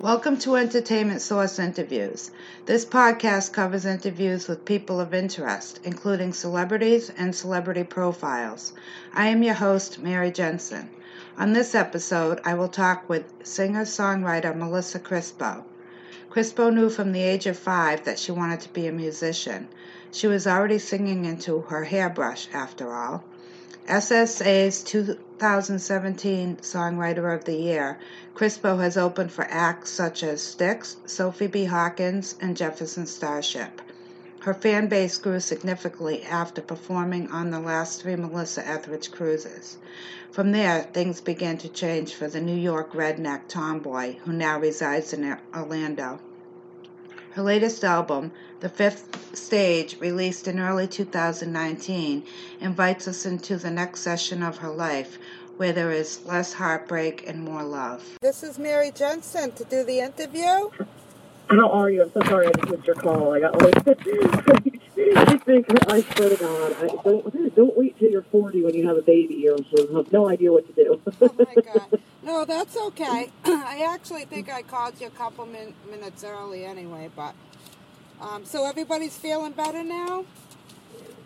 Welcome to Entertainment Source Interviews. This podcast covers interviews with people of interest, including celebrities and celebrity profiles. I am your host, Mary Jensen. On this episode, I will talk with singer songwriter Melissa Crispo. Crispo knew from the age of five that she wanted to be a musician. She was already singing into her hairbrush, after all. SSA's 2017 Songwriter of the Year, Crispo has opened for acts such as Styx, Sophie B. Hawkins, and Jefferson Starship. Her fan base grew significantly after performing on the last three Melissa Etheridge cruises. From there, things began to change for the New York redneck tomboy who now resides in Orlando. Her latest album, The Fifth Stage, released in early 2019, invites us into the next session of her life where there is less heartbreak and more love. This is Mary Jensen to do the interview. How are you? I'm so sorry I just missed your call. I got like, I think, I swear to God, I, don't, don't wait till you're 40 when you have a baby or you have no idea what to do. oh my God. No, that's okay. I actually think I called you a couple min- minutes early anyway, but um, so everybody's feeling better now.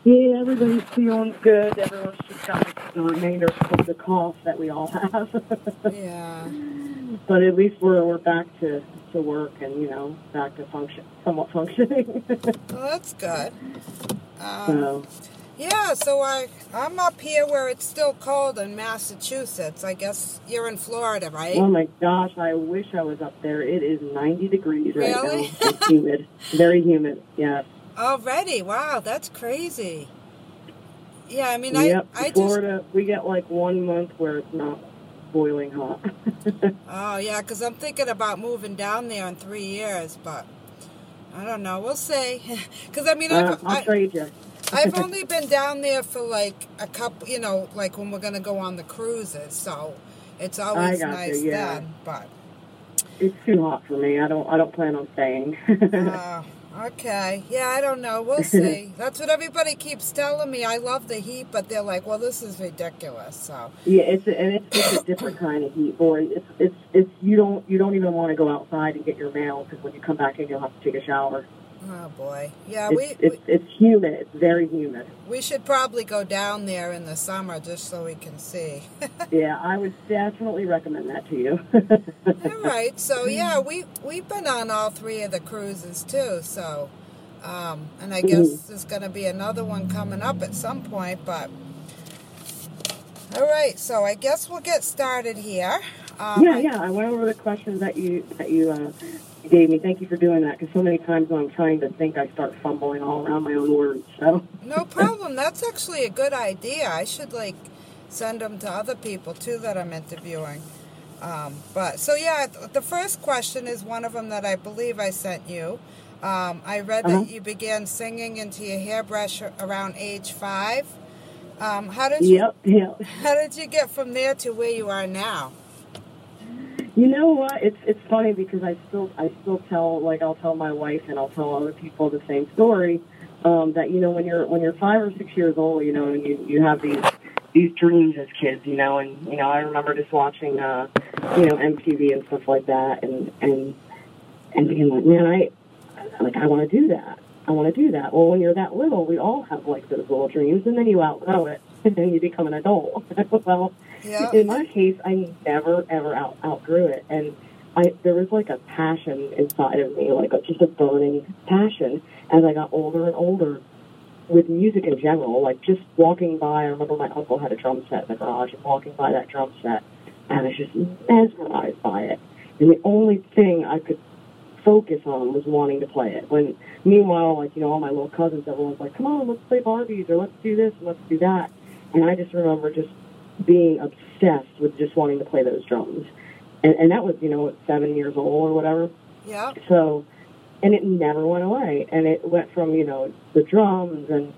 Yeah, everybody's feeling good. Everyone's just got the remainder of the cough that we all have. yeah. But at least we're we're back to to work and you know back to function, somewhat functioning. well, that's good. Um, so. Yeah, so I I'm up here where it's still cold in Massachusetts. I guess you're in Florida, right? Oh my gosh, I wish I was up there. It is 90 degrees right really? now. It's humid, very humid. Yeah. Already, wow, that's crazy. Yeah, I mean, yep. I I Florida, just... we get like one month where it's not boiling hot. oh yeah, because I'm thinking about moving down there in three years, but I don't know. We'll see. Because I mean, uh, I'll I, trade you. I've only been down there for like a couple, you know, like when we're gonna go on the cruises. So it's always nice you, yeah. then. But it's too hot for me. I don't. I don't plan on staying. uh, okay. Yeah, I don't know. We'll see. That's what everybody keeps telling me. I love the heat, but they're like, "Well, this is ridiculous." So yeah, it's a, and it's just a different kind of heat, boy. It's it's it's you don't you don't even want to go outside and get your mail because when you come back in, you'll have to take a shower. Oh boy, yeah, it's, we it's, it's humid. It's very humid. We should probably go down there in the summer just so we can see. yeah, I would definitely recommend that to you. all right, so yeah, we we've been on all three of the cruises too. So, um, and I guess mm-hmm. there's going to be another one coming up at some point. But all right, so I guess we'll get started here. Um, yeah, yeah. I went over the questions that you that you uh, gave me. Thank you for doing that because so many times when I'm trying to think, I start fumbling all around my own words. So no problem. That's actually a good idea. I should like send them to other people too that I'm interviewing. Um, but so yeah, the first question is one of them that I believe I sent you. Um, I read uh-huh. that you began singing into your hairbrush around age five. Um, how did you? Yep, yep. How did you get from there to where you are now? You know what? It's it's funny because I still I still tell like I'll tell my wife and I'll tell other people the same story. Um, that you know when you're when you're five or six years old, you know, and you you have these these dreams as kids, you know, and you know I remember just watching uh, you know MTV and stuff like that, and and and being like, man, I like I want to do that. I want to do that. Well, when you're that little, we all have like those little dreams, and then you outgrow it, and then you become an adult. well, yeah. in my case, I never ever out outgrew it, and I there was like a passion inside of me, like just a burning passion as I got older and older with music in general. Like just walking by, I remember my uncle had a drum set in the garage, and walking by that drum set, I was just mesmerized by it. And the only thing I could focus on was wanting to play it. When meanwhile, like you know, all my little cousins, everyone's like, "Come on, let's play Barbies or let's do this and let's do that." And I just remember just being obsessed with just wanting to play those drums, and and that was you know seven years old or whatever. Yeah. So, and it never went away, and it went from you know the drums and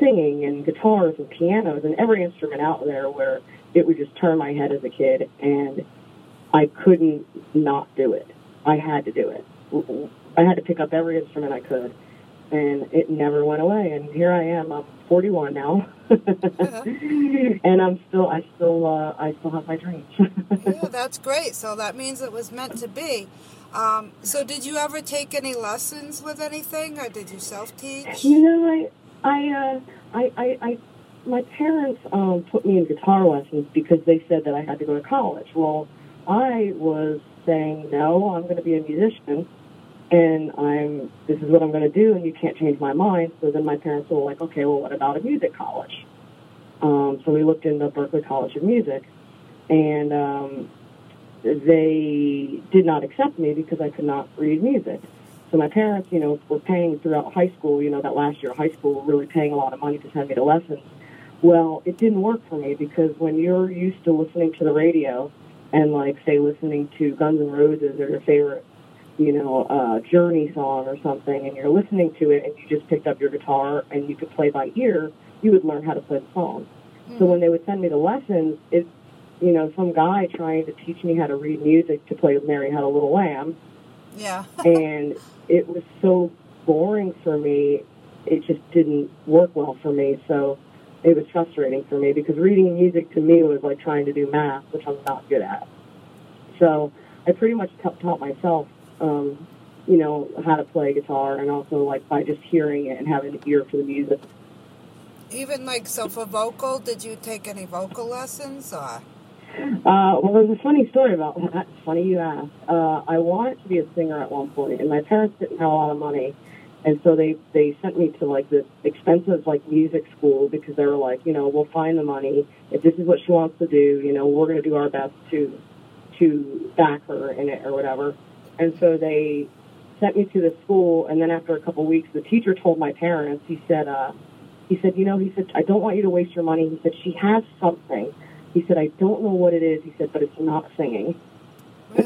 singing and guitars and pianos and every instrument out there where it would just turn my head as a kid and I couldn't not do it. I had to do it. I had to pick up every instrument I could. And it never went away. And here I am. I'm 41 now, and I'm still, I still, uh, I still have my dreams. yeah, that's great. So that means it was meant to be. Um, so did you ever take any lessons with anything, or did you self teach? You know, I, I, uh, I, I, I, my parents um, put me in guitar lessons because they said that I had to go to college. Well, I was saying no, I'm going to be a musician and I'm this is what I'm going to do, and you can't change my mind. So then my parents were like, okay, well, what about a music college? Um, so we looked into Berklee College of Music, and um, they did not accept me because I could not read music. So my parents, you know, were paying throughout high school. You know, that last year of high school, were really paying a lot of money to send me to lessons. Well, it didn't work for me because when you're used to listening to the radio and like say listening to Guns N' Roses or your favorite you know, a Journey song or something, and you're listening to it, and you just picked up your guitar and you could play by ear, you would learn how to play the song. Mm-hmm. So when they would send me the lessons, it's you know some guy trying to teach me how to read music to play Mary Had a Little Lamb. Yeah. and it was so boring for me. It just didn't work well for me. So it was frustrating for me because reading music to me was like trying to do math, which I'm not good at. So I pretty much taught myself um, you know, how to play guitar and also like by just hearing it and having an ear for the music. Even like so for vocal, did you take any vocal lessons or? Uh, well, there's a funny story about that. Funny you ask. Uh, I wanted to be a singer at one point, and my parents didn't have a lot of money, and so they they sent me to like this expensive like music school because they were like, you know, we'll find the money if this is what she wants to do. You know, we're going to do our best to to back her in it or whatever. And so they sent me to the school. And then after a couple of weeks, the teacher told my parents, he said, uh, he said, you know, he said, I don't want you to waste your money. He said, she has something. He said, I don't know what it is. He said, but it's not singing.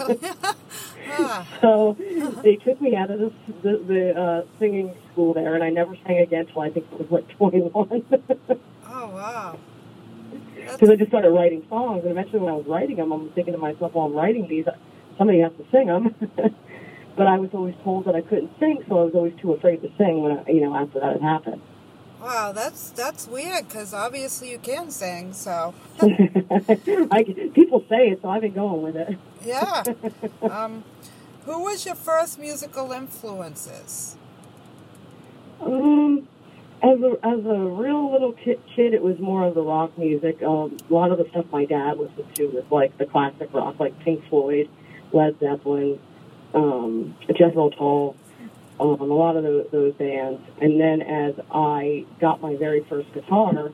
so they took me out of the, the, the uh, singing school there, and I never sang again until I think it was like 21. oh, wow. Because I just started writing songs, and eventually when I was writing them, I'm thinking to myself, well, I'm writing these, somebody has to sing them. but I was always told that I couldn't sing, so I was always too afraid to sing when I, you know after that had happened. Wow, that's that's weird because obviously you can sing. So I, people say it, so I've been going with it. yeah. Um, who was your first musical influences? Um, as a as a real little kid, kid it was more of the rock music. Um, a lot of the stuff my dad listened to was like the classic rock, like Pink Floyd. Led Zeppelin, um, Jethro Tull, um, a lot of those, those bands. And then as I got my very first guitar,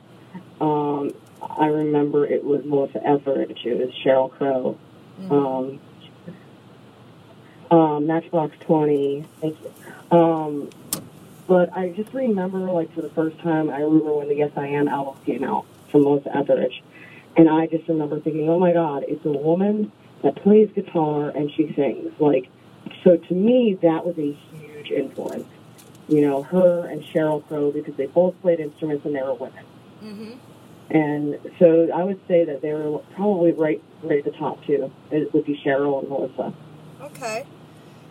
um, I remember it was Melissa Etheridge, it was Sheryl Crow, mm-hmm. um, um, Matchbox 20, thank you. Um, but I just remember, like, for the first time, I remember when the Yes I Am album came out from Melissa Etheridge. And I just remember thinking, oh my God, it's a woman that plays guitar and she sings. Like, so to me, that was a huge influence. You know, her and Sheryl Crow because they both played instruments and they were women. Mm-hmm. And so I would say that they were probably right, right at the top two. It would be Cheryl and Melissa. Okay.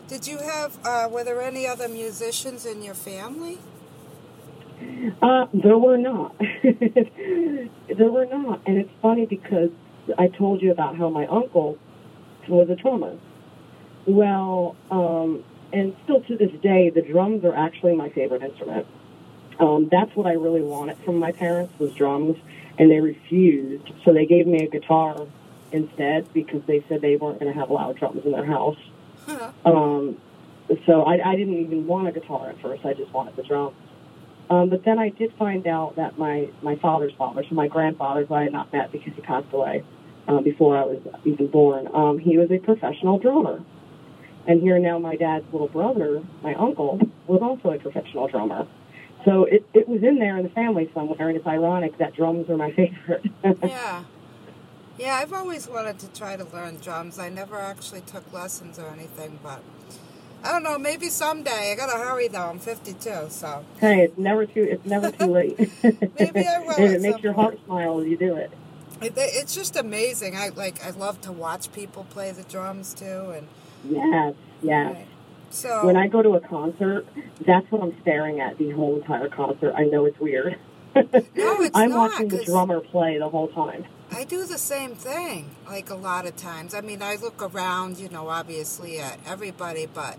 Did you have? Uh, were there any other musicians in your family? Uh, there were not. there were not, and it's funny because I told you about how my uncle was a drummer. Well, um, and still to this day, the drums are actually my favorite instrument. Um, that's what I really wanted from my parents was drums, and they refused. So they gave me a guitar instead because they said they weren't going to have loud drums in their house. Um, so I, I didn't even want a guitar at first. I just wanted the drums. Um, but then I did find out that my, my father's father, so my grandfather, who I had not met because he passed away, uh, before I was even born. Um, he was a professional drummer. And here now my dad's little brother, my uncle, was also a professional drummer. So it, it was in there in the family somewhere, and it's ironic that drums are my favorite. yeah. Yeah, I've always wanted to try to learn drums. I never actually took lessons or anything, but I don't know. Maybe someday. I gotta hurry though. I'm 52, so. Hey, it's never too. It's never too late. maybe I will. and it makes your heart smile you do it. It, it's just amazing. I like. I love to watch people play the drums too, and yes, yes. So when I go to a concert, that's what I'm staring at the whole entire concert. I know it's weird. no, it's I'm not, watching the drummer play the whole time. I do the same thing, like a lot of times. I mean, I look around, you know, obviously at everybody, but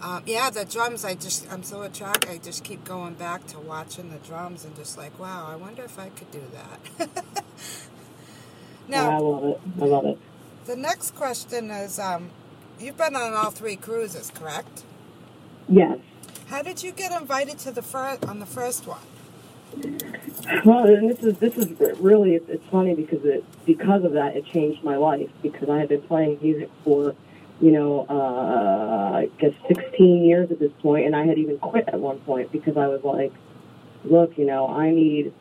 um, yeah, the drums. I just, I'm so attracted. I just keep going back to watching the drums and just like, wow, I wonder if I could do that. Yeah, I love it. I love it. the next question is, um, you've been on all three cruises, correct? Yes. How did you get invited to the first on the first one? Well, and this is this is really it's, it's funny because it because of that it changed my life because I had been playing music for you know uh, I guess 16 years at this point and I had even quit at one point because I was like, look, you know, I need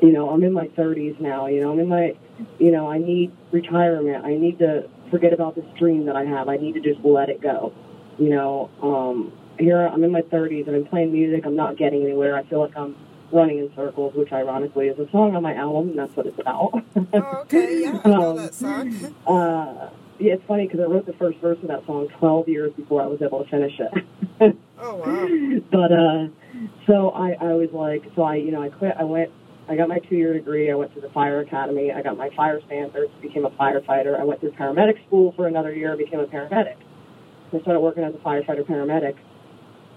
you know I'm in my 30s now, you know I'm in my you know I need retirement. I need to forget about this dream that I have. I need to just let it go. You know, um, here I'm in my 30s and I'm playing music. I'm not getting anywhere. I feel like I'm running in circles, which ironically is a song on my album, and that's what it's about. Oh, okay, yeah, I know Um, that song. uh, yeah, it's funny because I wrote the first verse of that song 12 years before I was able to finish it. Oh wow. but uh, so I, I was like, so I, you know, I quit. I went. I got my two-year degree. I went to the fire academy. I got my fire standards. Became a firefighter. I went through paramedic school for another year. Became a paramedic. I started working as a firefighter paramedic,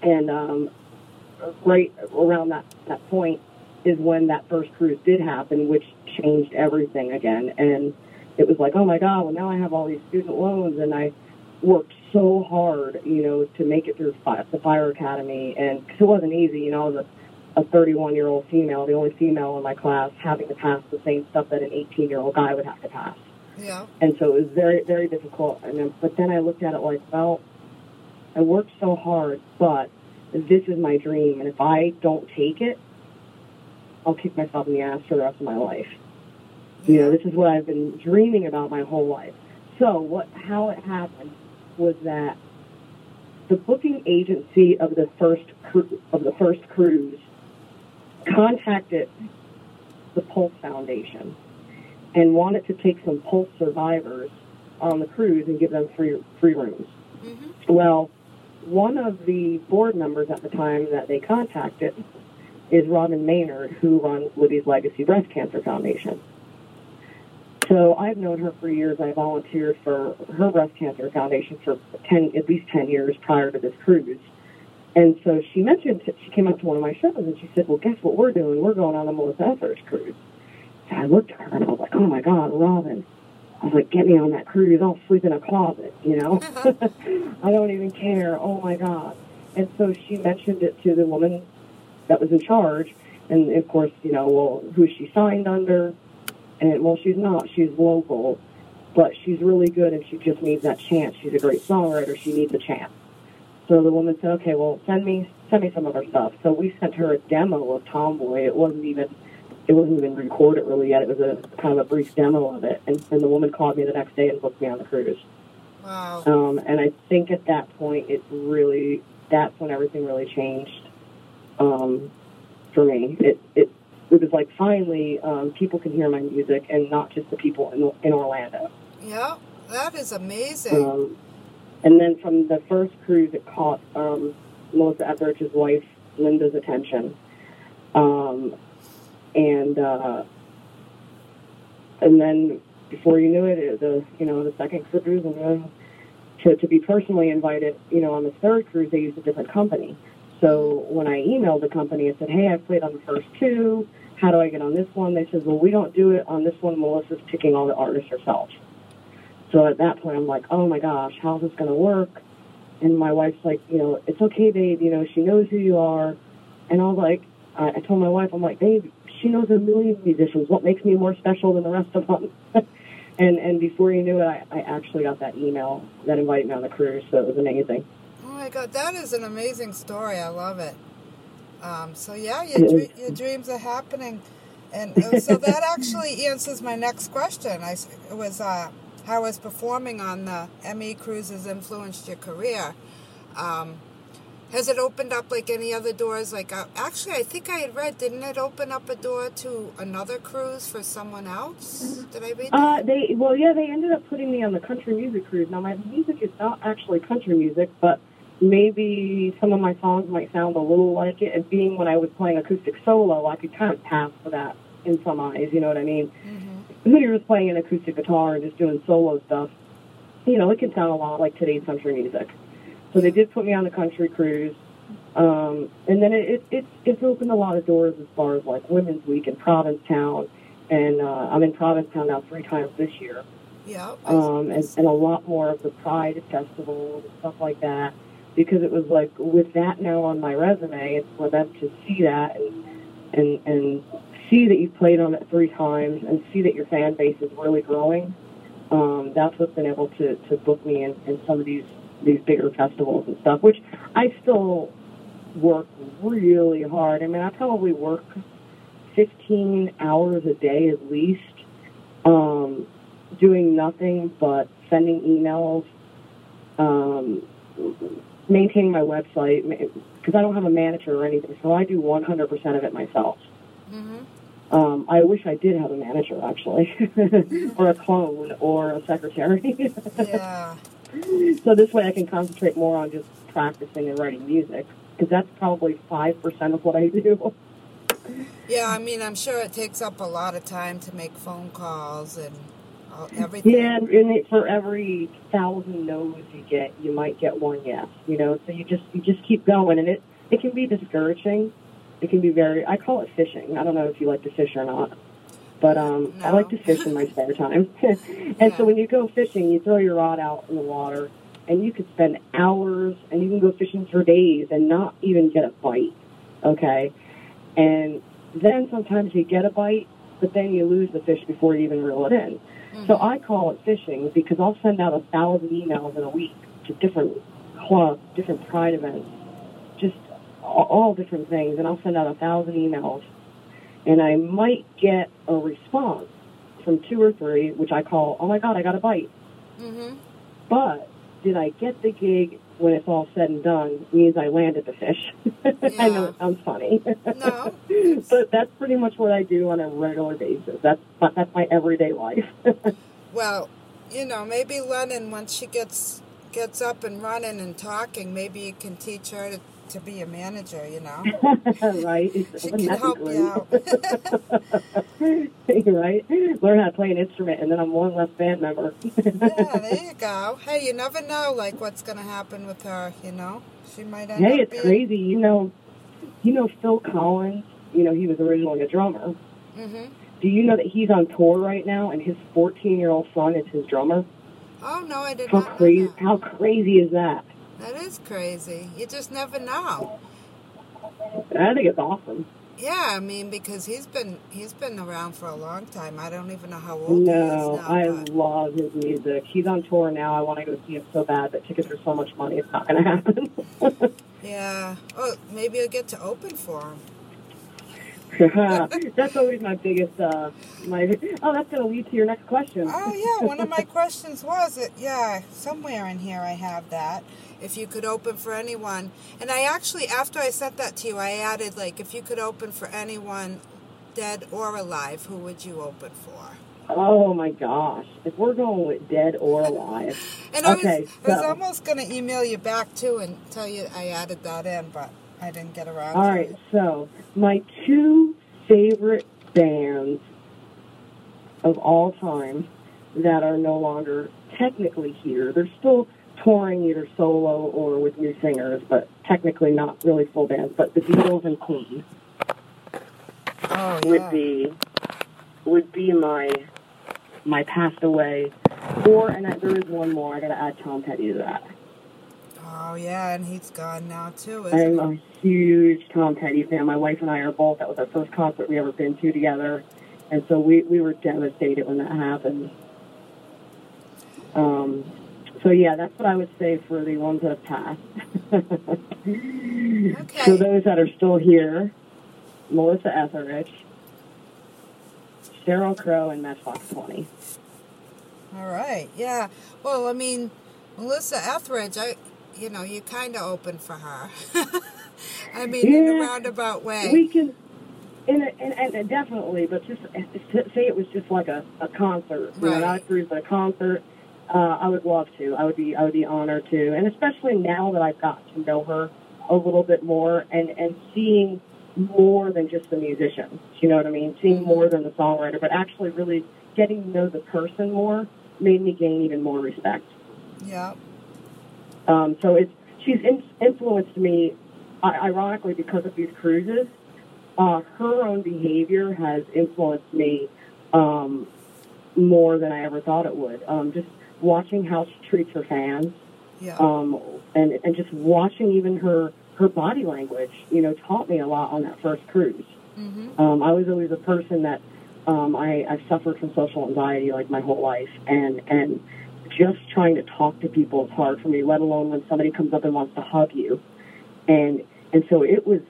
and um, right around that that point is when that first cruise did happen, which changed everything again. And it was like, oh my god, well now I have all these student loans, and I worked so hard, you know, to make it through the fire academy, and 'cause it wasn't easy, you know, a, a 31 year old female, the only female in my class, having to pass the same stuff that an 18 year old guy would have to pass. Yeah. And so it was very, very difficult. And then, but then I looked at it like, well, I worked so hard, but this is my dream, and if I don't take it, I'll kick myself in the ass for the rest of my life. You know, this is what I've been dreaming about my whole life. So what, how it happened was that the booking agency of the first cru- of the first cruise contacted the Pulse Foundation and wanted to take some Pulse survivors on the cruise and give them free free rooms. Mm-hmm. Well, one of the board members at the time that they contacted is Robin Maynard, who runs Libby's Legacy Breast Cancer Foundation. So I've known her for years. I volunteered for her breast cancer foundation for ten, at least ten years prior to this cruise. And so she mentioned, she came up to one of my shows and she said, "Well, guess what we're doing? We're going on the Melissa Etheridge cruise." So I looked at her and I was like, "Oh my God, Robin!" I was like, "Get me on that cruise. I'll sleep in a closet, you know." Uh-huh. I don't even care. Oh my God. And so she mentioned it to the woman that was in charge. And of course, you know, well, who she signed under. And well, she's not. She's local. But she's really good and she just needs that chance. She's a great songwriter. She needs a chance. So the woman said, okay, well, send me, send me some of her stuff. So we sent her a demo of Tomboy. It wasn't even, it wasn't even recorded really yet. It was a kind of a brief demo of it. And, and the woman called me the next day and booked me on the cruise. Wow. Um, and I think at that point, it really, that's when everything really changed um, for me. It, it, it was like finally um, people can hear my music and not just the people in, in Orlando. Yeah, that is amazing. Um, and then from the first cruise, it caught um, Melissa Etheridge's wife, Linda's attention. Um, and uh, and then before you knew it, it the you know the second cruise, and then to to be personally invited, you know, on the third cruise, they used a different company. So when I emailed the company and said, "Hey, I played on the first two. How do I get on this one?" They said, "Well, we don't do it on this one. Melissa's picking all the artists herself." So at that point, I'm like, "Oh my gosh, how's this going to work?" And my wife's like, "You know, it's okay, babe. You know, she knows who you are." And I was like, I, I told my wife, I'm like, "Babe, she knows a million musicians. What makes me more special than the rest of them?" and and before you knew it, I, I actually got that email that invited me on the cruise. So it was amazing. Oh my God, that is an amazing story. I love it. Um, so yeah, your, dre- your dreams are happening, and uh, so that actually answers my next question. I, it was uh, how has performing on the ME cruises influenced your career? Um, has it opened up like any other doors? Like uh, actually, I think I had read, didn't it open up a door to another cruise for someone else? Did I read that? Uh, they well, yeah, they ended up putting me on the country music cruise. Now my music is not actually country music, but maybe some of my songs might sound a little like it. And being when I was playing acoustic solo, I could kind of pass for that in some eyes. You know what I mean? Mm-hmm. When you're just playing an acoustic guitar and just doing solo stuff, you know, it can sound a lot like today's country music. So they did put me on the country cruise. Um, and then it, it, it's, it's opened a lot of doors as far as like Women's Week in Provincetown. And uh, I'm in Provincetown now three times this year. Yeah. Um, and, and a lot more of the Pride festivals and stuff like that. Because it was like with that now on my resume, it's for them to see that and and and see that you've played on it three times and see that your fan base is really growing. Um, that's what's been able to, to book me in, in some of these these bigger festivals and stuff, which I still work really hard. I mean, I probably work 15 hours a day at least, um, doing nothing but sending emails, um, maintaining my website, because I don't have a manager or anything, so I do 100% of it myself. Mm-hmm. Um, I wish I did have a manager, actually, or a clone, or a secretary. Yeah. so this way I can concentrate more on just practicing and writing music, because that's probably 5% of what I do. Yeah, I mean, I'm sure it takes up a lot of time to make phone calls and all, everything. Yeah, and it, for every thousand no's you get, you might get one yes. You know, so you just you just keep going, and it it can be discouraging. It can be very. I call it fishing. I don't know if you like to fish or not, but um, I like to fish in my spare time. and Yeah. so when you go fishing, you throw your rod out in the water, and you could spend hours, and you can go fishing for days and not even get a bite. Okay, and then sometimes you get a bite, but then you lose the fish before you even reel it in. So I call it fishing because I'll send out a thousand emails in a week to different clubs, different pride events, all, different things, and I'll send out a thousand emails, and I might get a response from two or three, which I call, oh my god, I got a bite. Mm-hmm. But did I get the gig when it's all said and done? Means I landed the fish. I know it sounds funny. No. but that's pretty much what I do on a regular basis. That's that's my everyday life. Well, you know, maybe Lennon, once she gets gets up and running and talking, maybe you can teach her to, to be a manager, you know? right? She can help great? you out. right? Learn how to play an instrument, and then I'm one less band member. yeah, there you go. Hey, you never know, like, what's going to happen with her, you know? She might end hey, it's being... crazy. You know, you know Phil Collins. You know he was originally a drummer. hmm Do you know that he's on tour right now, and his 14 year old son is his drummer? Oh, no, I did How not know crazy! How crazy is that? That is crazy. You just never know. I think it's awesome. Yeah, I mean, because he's been he's been around for a long time. I don't even know how old he No, now. I but- love his music. He's on tour now. I want to go see him so bad, but tickets are so much money. It's not going to happen. Yeah. Oh, maybe I'll get to open for him. that's always my biggest. Uh, my oh, that's going to lead to your next question. Oh yeah, one of my questions was it. Yeah, somewhere in here I have that. If you could open for anyone, and I actually after I sent that to you, I added like if you could open for anyone, dead or alive, who would you open for? Oh my gosh! If we're going with dead or alive, And I Okay, was I was so- almost gonna email you back too and tell you I added that in, but I didn't get around. all right. So my two favorite bands of all time that are no longer technically here. They're still touring either solo or with new singers, but technically not really full bands. But the Beatles and Queen. Oh would be would be my my passed away. Or and I, there is one more. I got to add Tom Petty to that. Oh yeah, and he's gone now too. I'm a huge Tom Petty fan. My wife and I are both. That was our first concert we ever been to together, and so we we were devastated when that happened. Um, so yeah, that's what I would say for the ones that have passed. Okay. For those that are still here, Melissa Etheridge, Sheryl Crow, and Matchbox Twenty. All right. Yeah. Well, I mean, Melissa Etheridge, I, you know, you kind of open for her. I mean, in a roundabout way. We can, and, and, and definitely, but just to say it was just like a, a concert, you know, Right. not a cruise, but a concert. Uh, I would love to. I would be I would be honored to, and especially now that I've got to know her a little bit more and and seeing more than just the musician. You know what I mean? Seeing more than the songwriter, but actually really getting to know the person more made me gain even more respect. Yeah. Um, so it's she's in, influenced me, ironically, because of these cruises. Uh, her own behavior has influenced me um, more than I ever thought it would. Um, just watching how she treats her fans, Yeah. um, and and just watching even her her body language, you know, taught me a lot on that first cruise. hmm Um, I was always a person that um, I, I've suffered from social anxiety like my whole life, and and just trying to talk to people is hard for me. Let alone when somebody comes up and wants to hug you, and and so it was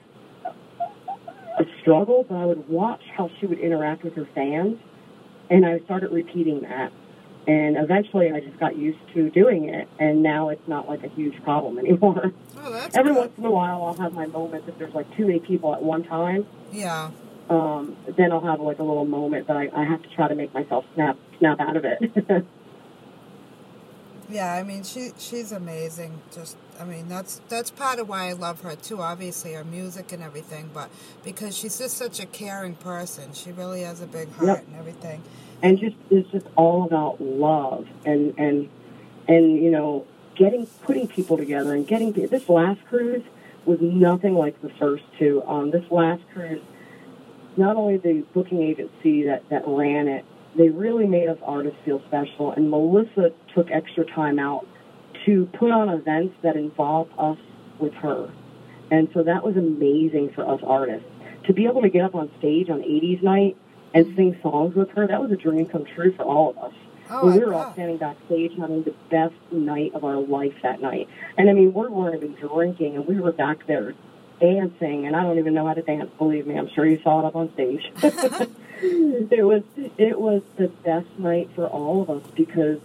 a struggle. But I would watch how she would interact with her fans, and I started repeating that. And eventually, I just got used to doing it, and now it's not like a huge problem anymore. Oh, that's Every good. once in a while, I'll have my moments if there's like too many people at one time Yeah. um, then I'll have like a little moment, but I, I have to try to make myself snap snap out of it. Yeah, I mean she she's amazing. Just I mean that's that's part of why I love her too. Obviously her music and everything, but because she's just such a caring person. She really has a big heart Yep. and everything. and just it's just all about love and and and you know getting putting people together and getting this last cruise was nothing like the first two. Um, this last cruise, not only the booking agency that that ran it, they really made us artists feel special. And Melissa took extra time out to put on events that involved us with her, and so that was amazing for us artists to be able to get up on stage on 80s night and sing songs with her. That was a dream come true for all of us. Oh, we were all standing backstage having the best night of our life that night. And I mean, we weren't even drinking, and we were back there dancing, and I don't even know how to dance. Believe me, I'm sure you saw it up on stage. it was it was the best night for all of us because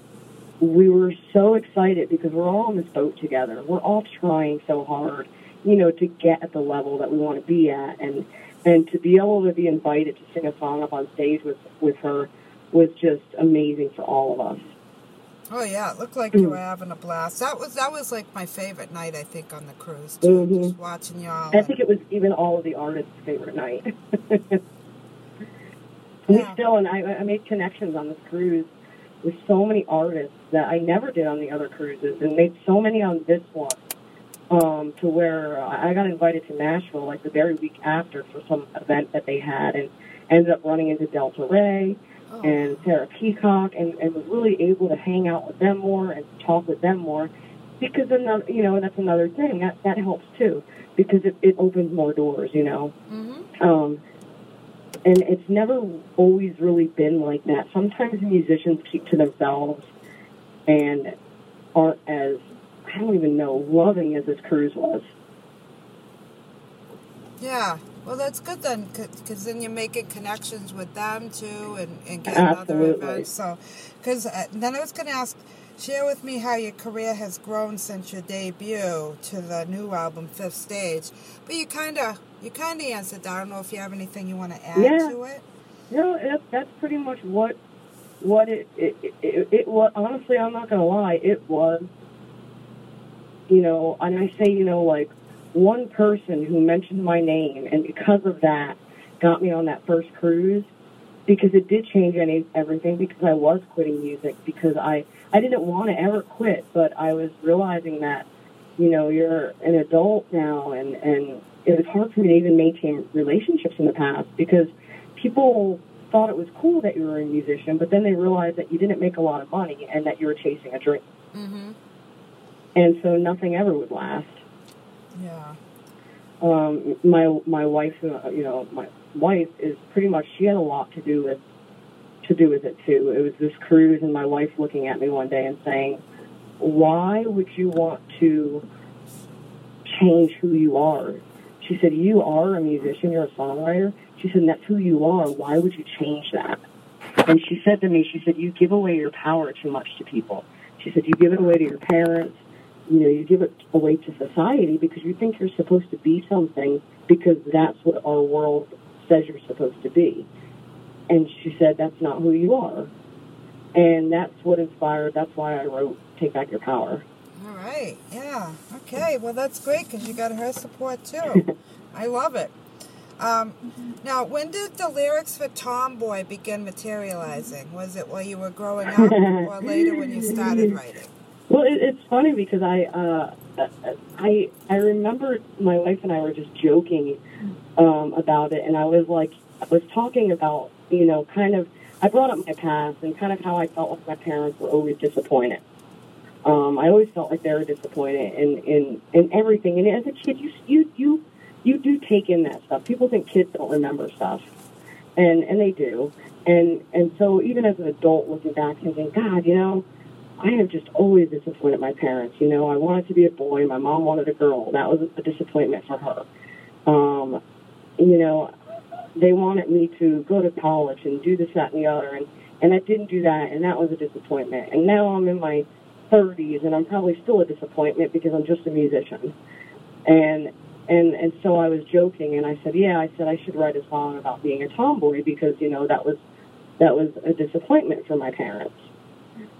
we were so excited because we're all on this boat together. We're all trying so hard, you know, to get at the level that we want to be at, and and to be able to be invited to sing a song up on stage with with her was just amazing for all of us. Oh yeah, it looked like you Mm. were having a blast. That was that was like my favorite night I think on the cruise too. Mhm. Just watching y'all. I think it was even all of the artists' favorite night. We still, and I, I made connections on this cruise with so many artists that I never did on the other cruises, and made so many on this one. Um, to where I got invited to Nashville like the very week after for some event that they had, and ended up running into Delta Rae oh, and Sarah Peacock, and, and was really able to hang out with them more and talk with them more, because another, you know, that's another thing that that helps too, because it, it opens more doors, you know. hmm Um, and it's never always really been like that. Sometimes musicians keep to themselves and aren't as I don't even know loving as this cruise was. Yeah. Well, that's good then, because then you're making connections with them too, and, and getting other Absolutely. events. So, because uh, then I was going to ask, share with me how your career has grown since your debut to the new album, Fifth Stage. But you kind of you kind of answered that. I don't know if you have anything you want to add Yeah. to it. No, it, that's pretty much what what it it, it it was. Honestly, I'm not gonna lie. It was, you know, and I say, you know, like one person who mentioned my name, and because of that, got me on that first cruise. Because it did change any everything. Because I was quitting music. Because I I didn't want to ever quit, but I was realizing that, you know, you're an adult now, and and it was hard for me to even maintain relationships in the past because people thought it was cool that you were a musician, but then they realized that you didn't make a lot of money and that you were chasing a dream. Mm-hmm. And so nothing ever would last. Yeah. Um, my my wife, uh, you know, my wife is pretty much she had a lot to do with to do with it too. It was this cruise, and my wife looking at me one day and saying, "Why would you want to change who you are?" She said, "You are a musician. You're a songwriter." She said, "That's who you are. Why would you change that?" And she said to me, "She said you give away your power too much to people." She said, "You give it away to your parents." you know, you give it away to society because you think you're supposed to be something because that's what our world says you're supposed to be. And she said, that's not who you are. and that's what inspired. That's why I wrote "Take Back Your Power." All right. Yeah. Okay. Well, that's great because you got her support too. I love it. Um, now, when did the lyrics for Tomboy begin materializing? Was it while you were growing up or later when you started writing? Well, it, it's funny because I, uh, I, I remember my wife and I were just joking um, about it, and I was like, I was talking about, you know, kind of, I brought up my past and kind of how I felt like my parents were always disappointed. Um, I always felt like they were disappointed in, in, in everything. And as a kid, you, you, you, you do take in that stuff. People think kids don't remember stuff. And, and they do. And, and so even as an adult looking back and thinking, God, you know, I have just always disappointed my parents. You know, I wanted to be a boy. My mom wanted a girl. That was a disappointment for her. Um, you know, they wanted me to go to college and do this, that, and the other. And, and I didn't do that. And that was a disappointment. And now I'm in my 30s, and I'm probably still a disappointment because I'm just a musician. And and and so I was joking, and I said, yeah, I said I should write a song about being a tomboy because you know that was that was a disappointment for my parents,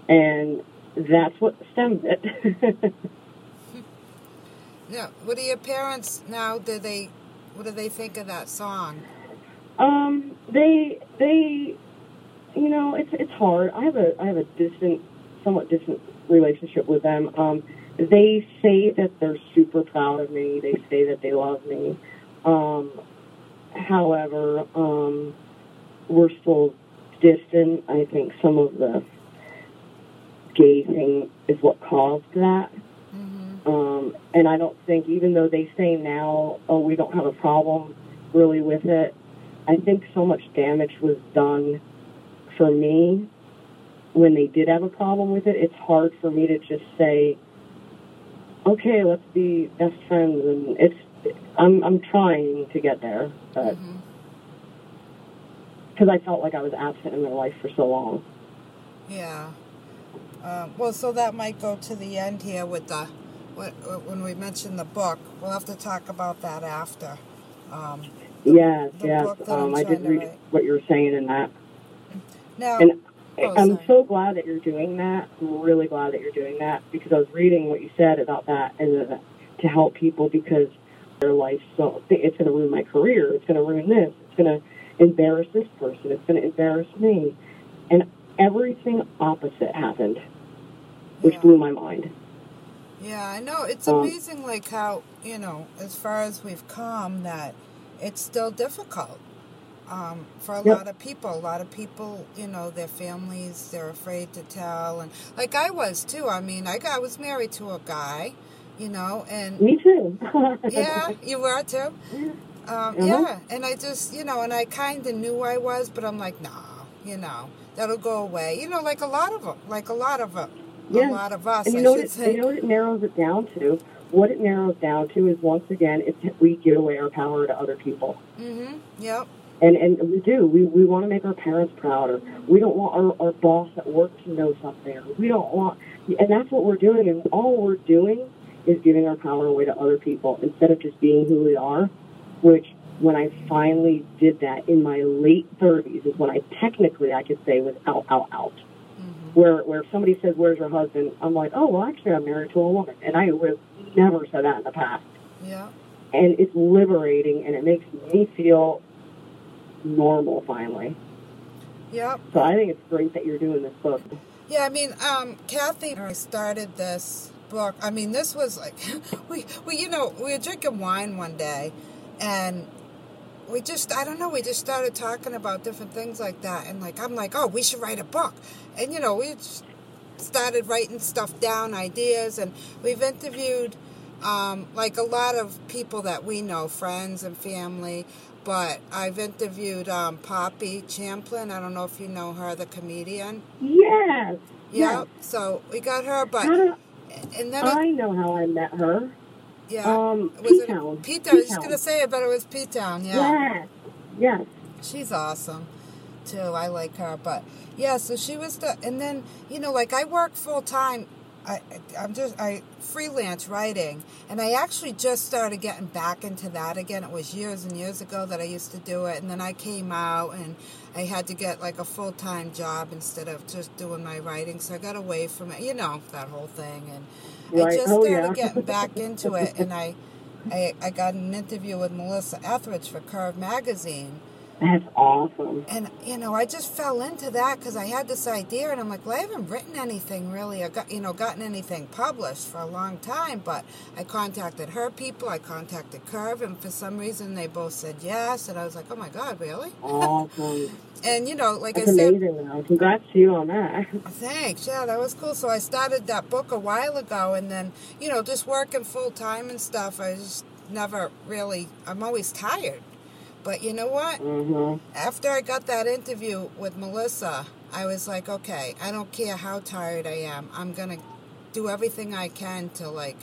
and that's what stemmed it. yeah. What do your parents now? Do they? What do they think of that song? Um, they they, you know, it's it's hard. I have a I have a distant, somewhat distant relationship with them. Um, they say that they're super proud of me. They say that they love me. Um, however, um, we're still distant. I think some of the gay thing is what caused that. Mm-hmm. Um, and I don't think, even though they say now, oh, we don't have a problem really with it, I think so much damage was done for me when they did have a problem with it, it's hard for me to just say, okay, let's be best friends. And it's, I'm, I'm trying to get there, but because mm-hmm. I felt like I was absent in their life for so long. Yeah. Um, well, so that might go to the end here with the, when we mention the book. We'll have to talk about that after. Um, yes, yes. Um, I did read what you were saying in that. Now, and Oh, I'm so glad that you're doing that. I'm really glad that you're doing that because I was reading what you said about that and to help people because their life so it's going to ruin my career. It's going to ruin this. It's going to embarrass this person. It's going to embarrass me, and everything opposite happened, which yeah. blew my mind. Yeah, I know. It's um, amazing, like how you know, as far as we've come, that it's still difficult um, for a yep. lot of people. A lot of people, you know, their families, they're afraid to tell. And like I was too. I mean, I, got, I was married to a guy, you know, and. Me too. yeah, you were too? Um, uh-huh. Yeah, and I just, you know, and I kind of knew I was, but I'm like, nah, you know, that'll go away. You know, like a lot of them, like a lot of them, yeah. a lot of us. And you, know what, you know what it narrows it down to? What it narrows down to is once again, it's we give away our power to other people. Mm-hmm. Yep. And and we do. We we want to make our parents proud, or we don't want our, our boss at work to know something, or we don't want. And that's what we're doing. And all we're doing is giving our power away to other people instead of just being who we are. Which, when I finally did that in my late 30s, is when I technically I could say was out, out, out. Where where somebody says, "Where's your husband?" I'm like, "Oh, well, actually, I'm married to a woman," and I would have never said that in the past. Yeah. And it's liberating, and it makes me feel normal finally. Yep. So I think it's great that you're doing this book. Yeah, I mean, um, Kathy started this book. I mean, this was like, we, we, you know, we were drinking wine one day, and we just, I don't know, we just started talking about different things like that, and like, I'm like, oh, we should write a book, and you know, we just started writing stuff down, ideas, and we've interviewed. Um, like a lot of people that we know, friends and family, but I've interviewed um, Poppy Champlin. I don't know if you know her, the comedian. Yes. Yeah. Yes. So we got her, but and then I it, know how I met her. Yeah. Um, was P-Town. it P-Town? I was just gonna say it, but it was P-Town. Yeah. Yes. Yes. She's awesome too. I like her, but yeah. So she was the, and then you know, like I work full time I, I'm just I freelance writing, and I actually just started getting back into that again. It was years and years ago that I used to do it, and then I came out and I had to get like a full time job instead of just doing my writing. So I got away from it, you know, that whole thing, and Right. I just Oh, started yeah. getting back into it, and I, I I got an interview with Melissa Etheridge for Curve magazine. That's awesome. And you know, I just fell into that because I had this idea, and I'm like, well, I haven't written anything really, I got you know, gotten anything published for a long time. But I contacted her people, I contacted Curve, and for some reason they both said yes, and I was like, oh my god, really? Awesome. And you know, like That's I said, amazing, though. Congrats to you on that. Thanks. Yeah, that was cool. So I started that book a while ago, and then you know, just working full time and stuff. I just never really. I'm always tired. But you know what? hmm After I got that interview with Melissa, I was like, okay, I don't care how tired I am. I'm gonna do everything I can to like,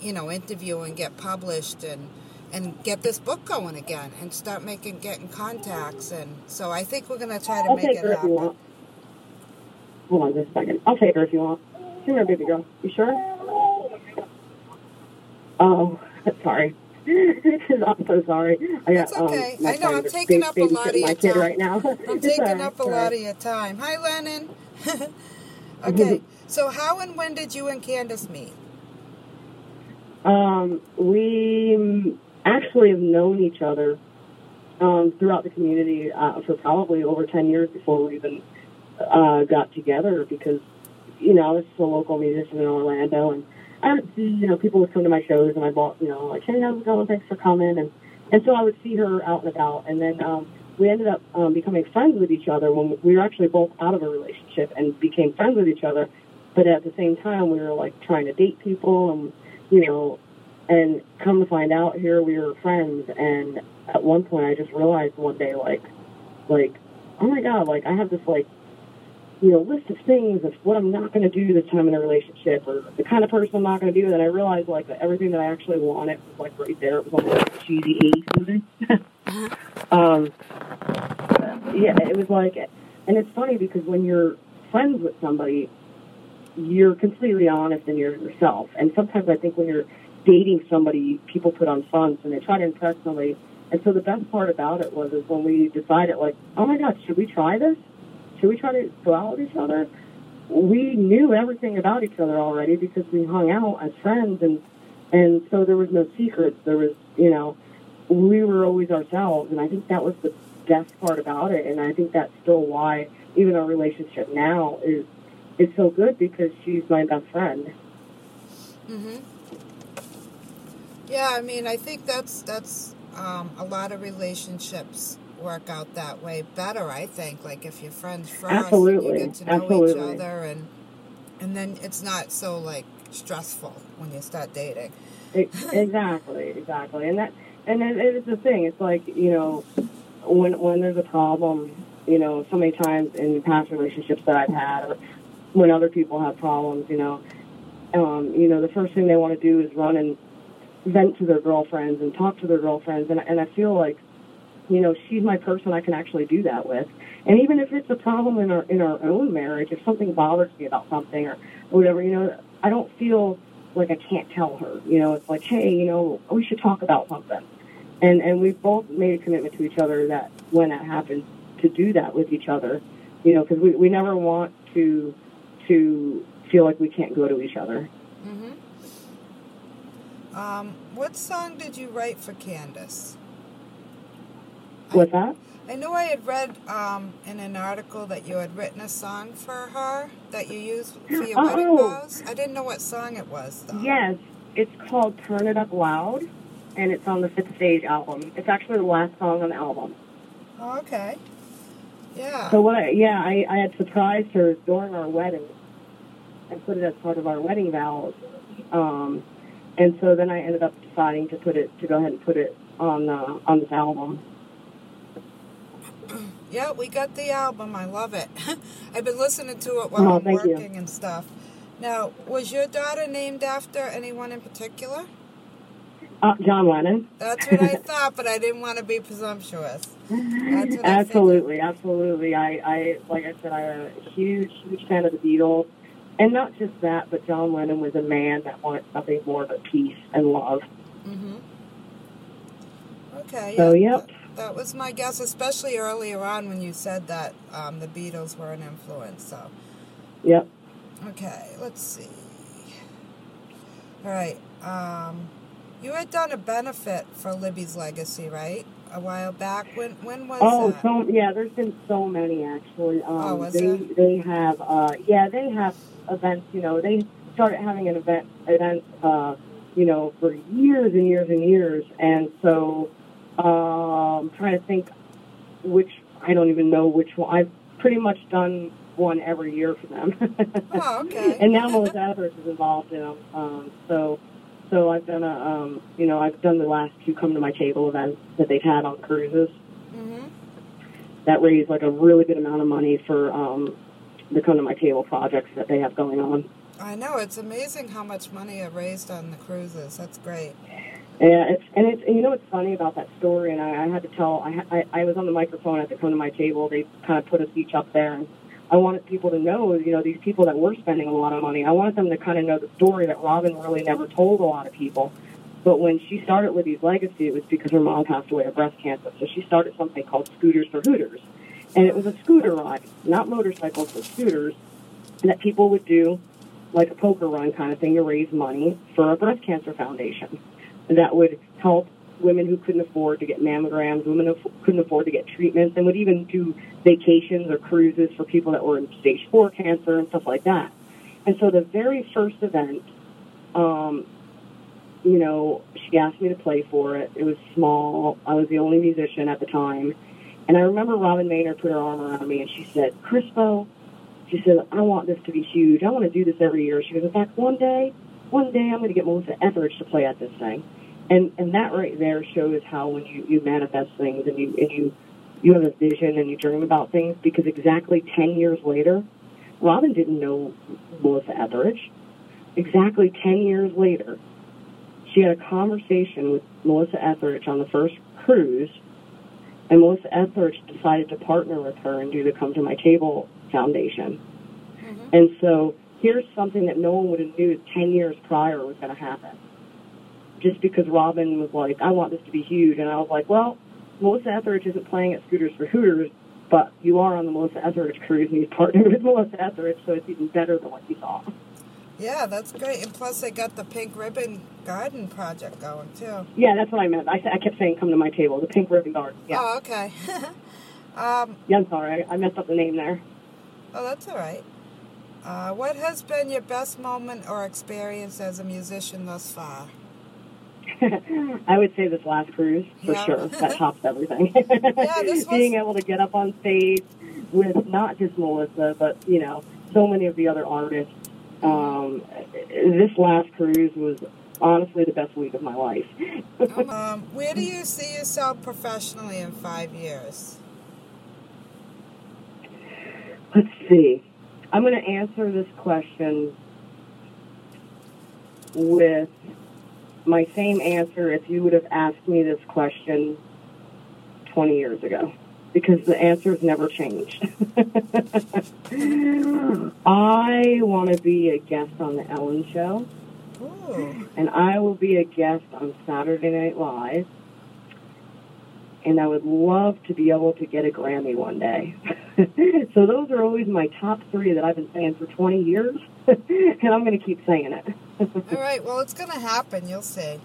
you know, interview and get published and and get this book going again and start making getting contacts and so I think we're gonna try to I'll make take it her if happen. you want. Hold on just a second. I'll take her if you want. Come here, baby girl. You sure? Oh, sorry. I'm so sorry. I got, That's okay. Um, I know, I'm taking up a lot of my your kid time. right now. I'm taking right, up a all lot of your time. Hi, Lennon. okay, so how and when did you and Candace meet? Um, we actually have known each other um, throughout the community uh, for probably over 10 years before we even uh, got together because, you know, I was a local musician in Orlando and I would see, you know, people would come to my shows and I'd, walk, you know, like, hey, how's it going? Thanks for coming. And, and so I would see her out and about. And then um, we ended up um, becoming friends with each other when we were actually both out of a relationship and became friends with each other. But at the same time, we were like trying to date people and, you know, and come to find out here we were friends and at one point I just realized one day like like oh my god like I have this like you know list of things of what I'm not going to do this time in a relationship or the kind of person I'm not going to do and I realized like that everything that I actually wanted was like right there. It was almost like cheesy movie um yeah it was like and it's funny because when you're friends with somebody you're completely honest and you're yourself. And sometimes I think when you're dating somebody, people put on fronts and they try to impress somebody. And so the best part about it was is when we decided, like, oh my God, should we try this? Should we try to go out each other? We knew everything about each other already because we hung out as friends, and and so there was no secrets. There was, you know, we were always ourselves, and I think that was the best part about it. And I think that's still why even our relationship now is is so good because she's my best friend. hmm Yeah, I mean, I think that's that's um, a lot of relationships work out that way better. I think, like if you're friends first, and you Absolutely. get to know each other, and and then it's not so like stressful when you start dating. E- exactly, exactly, and that and then it's the thing. It's like you know, when when there's a problem, you know, so many times in past relationships that I've had, or when other people have problems, you know, um, you know, the first thing they want to do is run and vent to their girlfriends and talk to their girlfriends, and and I feel like, you know, she's my person I can actually do that with. And even if it's a problem in our in our own marriage, if something bothers me about something or whatever, you know, I don't feel like I can't tell her. You know, it's like, hey, you know, we should talk about something. And and we've both made a commitment to each other that when that happens, to do that with each other. You know, because we we never want to to feel like we can't go to each other. hmm Um, what song did you write for Candace? What's that? I know I had read um, in an article that you had written a song for her that you used for your wedding Oh. vows. I didn't know what song it was though. Yes, it's called Turn It Up Loud, and it's on the Fifth Stage album. It's actually the last song on the album. Oh, okay. Yeah. So what? I, yeah, I, I had surprised her during our wedding, and put it as part of our wedding vows. Um, and so then I ended up deciding to put it to go ahead and put it on uh, on this album. Yeah, we got the album. I love it. I've been listening to it while Oh, I'm thank you. working and stuff. Now, was your daughter named after anyone in particular? Uh, John Lennon. That's what I thought, but I didn't want to be presumptuous. What I absolutely, absolutely. I, I, like I said, I'm a huge, huge fan of the Beatles. and not just that, but John Lennon was a man that wanted something more but peace and love. Mm-hmm. Okay. So, yeah, yep. That, was my guess, especially earlier on when you said that um, the Beatles were an influence. So. Yep. Okay. Let's see. All right. Um, you had done a benefit for Libby's Legacy, right? A while back. When when was Oh, that? so yeah, there's been so many actually. Um, Oh, was they there? they have uh, yeah they have events. You know, they started having an event event uh, you know for years and years and years, and so um, I'm trying to think which I don't even know which one. I've pretty much done one every year for them. Oh, okay. and now Melissa Etheridge is involved in them. Um, so, so I've done a, um, you know, I've done the last two come to my table events that they've had on cruises hmm that raised like a really good amount of money for um, the come to my table projects that they have going on. I know it's amazing how much money I've raised on the cruises. That's great. Yeah, it's and it's and you know what's funny about that story, and I, I had to tell. I, I I was on the microphone at the come to my table. They kind of put us each up there, and I wanted people to know, you know, these people that were spending a lot of money. I wanted them to kind of know the story that Robin really never told a lot of people. But when she started Libby's legacy, it was because her mom passed away of breast cancer. So she started something called Scooters for Hooters, and it was a scooter ride, not motorcycles, but scooters, that people would do like a poker run kind of thing to raise money for a breast cancer foundation that would help women who couldn't afford to get mammograms, women who couldn't afford to get treatments, and would even do vacations or cruises for people that were in stage four cancer and stuff like that. And so the very first event, um, you know, she asked me to play for it. It was small. I was the only musician at the time. And I remember Robin Maynard put her arm around me and she said, Crispo, she said, I want this to be huge. I want to do this every year. She goes, in fact, one day, one day I'm going to get Melissa Etheridge to play at this thing. And and that right there shows how when you, you manifest things and you and you you have a vision and you dream about things because exactly ten years later, Robin didn't know Melissa Etheridge. Exactly ten years later, she had a conversation with Melissa Etheridge on the first cruise, and Melissa Etheridge decided to partner with her and do the Come to My Table Foundation. hmm And so here's something that no one would have knew 10 years prior was going to happen. Just because Robin was like, I want this to be huge. And I was like, well, Melissa Etheridge isn't playing at Scooters for Hooters, but you are on the Melissa Etheridge cruise and he's partnered with Melissa Etheridge, so it's even better than what you saw. Yeah, that's great. And plus, they got the Pink Ribbon Garden project going too. Yeah, that's what I meant. I, I kept saying come to my table, the Pink Ribbon Garden. Yeah. Oh, okay. um, Yeah, I'm sorry. I, I messed up the name there. oh, that's all right. Uh, what has been your best moment or experience as a musician thus far? I would say this last cruise for Yeah. sure. That tops everything. this was- Being able to get up on stage with not just Melissa, but you know, so many of the other artists. Um, this last cruise was honestly the best week of my life. um, where do you see yourself professionally in five years? Let's see. I'm going to answer this question with my same answer if you would have asked me this question 20 years ago, because the answers never changed. I want to be a guest on the Ellen Show, Ooh. and I will be a guest on Saturday Night Live. And I would love to be able to get a Grammy one day. so those are always my top three that I've been saying for 20 years, and I'm going to keep saying it. All right. Well, it's going to happen. You'll see.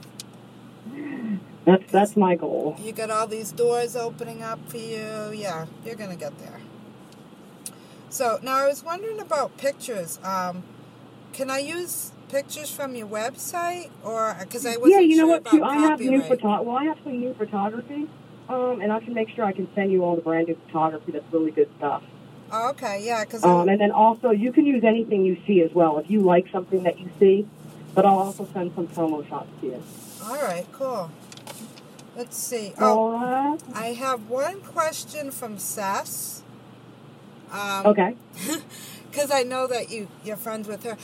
That's that's my goal. You got all these doors opening up for you. Yeah, you're going to get there. So now I was wondering about pictures. Um, can I use pictures from your website, or because I wasn't Yeah, you know sure what? about Too, I have new photo. Well, I have some new photography, um, and I can make sure I can send you all the brand new photography. That's really good stuff. Oh, okay, yeah, because Um, and then also, you can use anything you see as well. If you like something that you see, but I'll also send some promo shots to you. all right, cool. Let's see. Oh, right. I have one question from Sess. Um, Okay. because I know that you you're friends with her,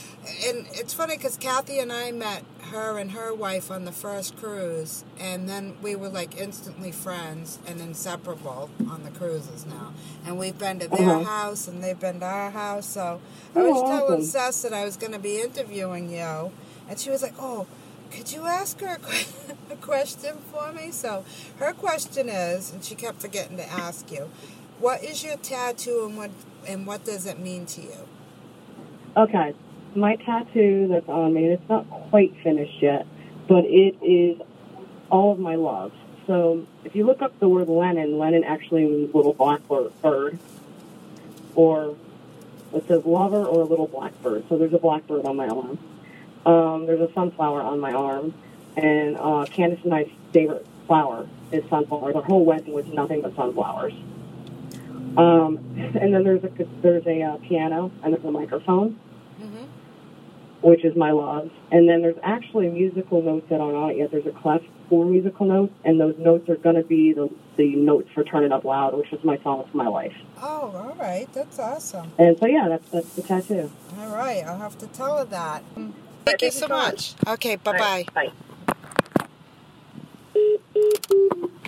and it's funny because Kathy and I met her and her wife on the first cruise, and then we were like instantly friends and inseparable on the cruises now. And we've been to their Uh-huh. house, and they've been to our house. So I Oh, was telling awesome. Sess that I was going to be interviewing you, and she was like, "Oh, could you ask her a, que- a question for me?" So her question is, and she kept forgetting to ask you, "What is your tattoo, and what and what does it mean to you?" Okay, my tattoo that's on me, it's not quite finished yet, but it is all of my love. So if you look up the word Lennon, Lennon actually means little black bird, or it says lover or a little blackbird. So there's a blackbird on my arm. Um, there's a sunflower on my arm, and uh, Candace and I's favorite flower is sunflowers. Our whole wedding was nothing but sunflowers. Um, and then there's a there's a uh, piano and there's a microphone Mm-hmm. which is my love. And then there's actually musical notes that aren't on it yet. There's a clef for musical notes, and those notes are going to be the, the notes for Turn It Up Loud, which is my song for my life. Oh, all right. That's awesome. And so, yeah, that's, that's the tattoo. All right. I'll have to tell her that. Thank Thank you you so so much. Okay. Bye bye.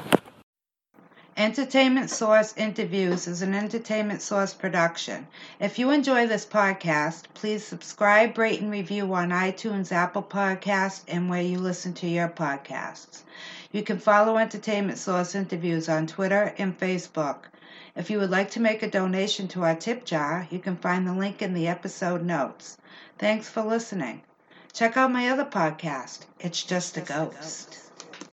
Bye. Entertainment Source Interviews is an Entertainment Source production. If you enjoy this podcast, please subscribe, rate, and review on iTunes, Apple Podcasts, and where you listen to your podcasts. You can follow Entertainment Source Interviews on Twitter and Facebook. If you would like to make a donation to our tip jar, you can find the link in the episode notes. Thanks for listening. Check out my other podcast, It's Just a Ghost.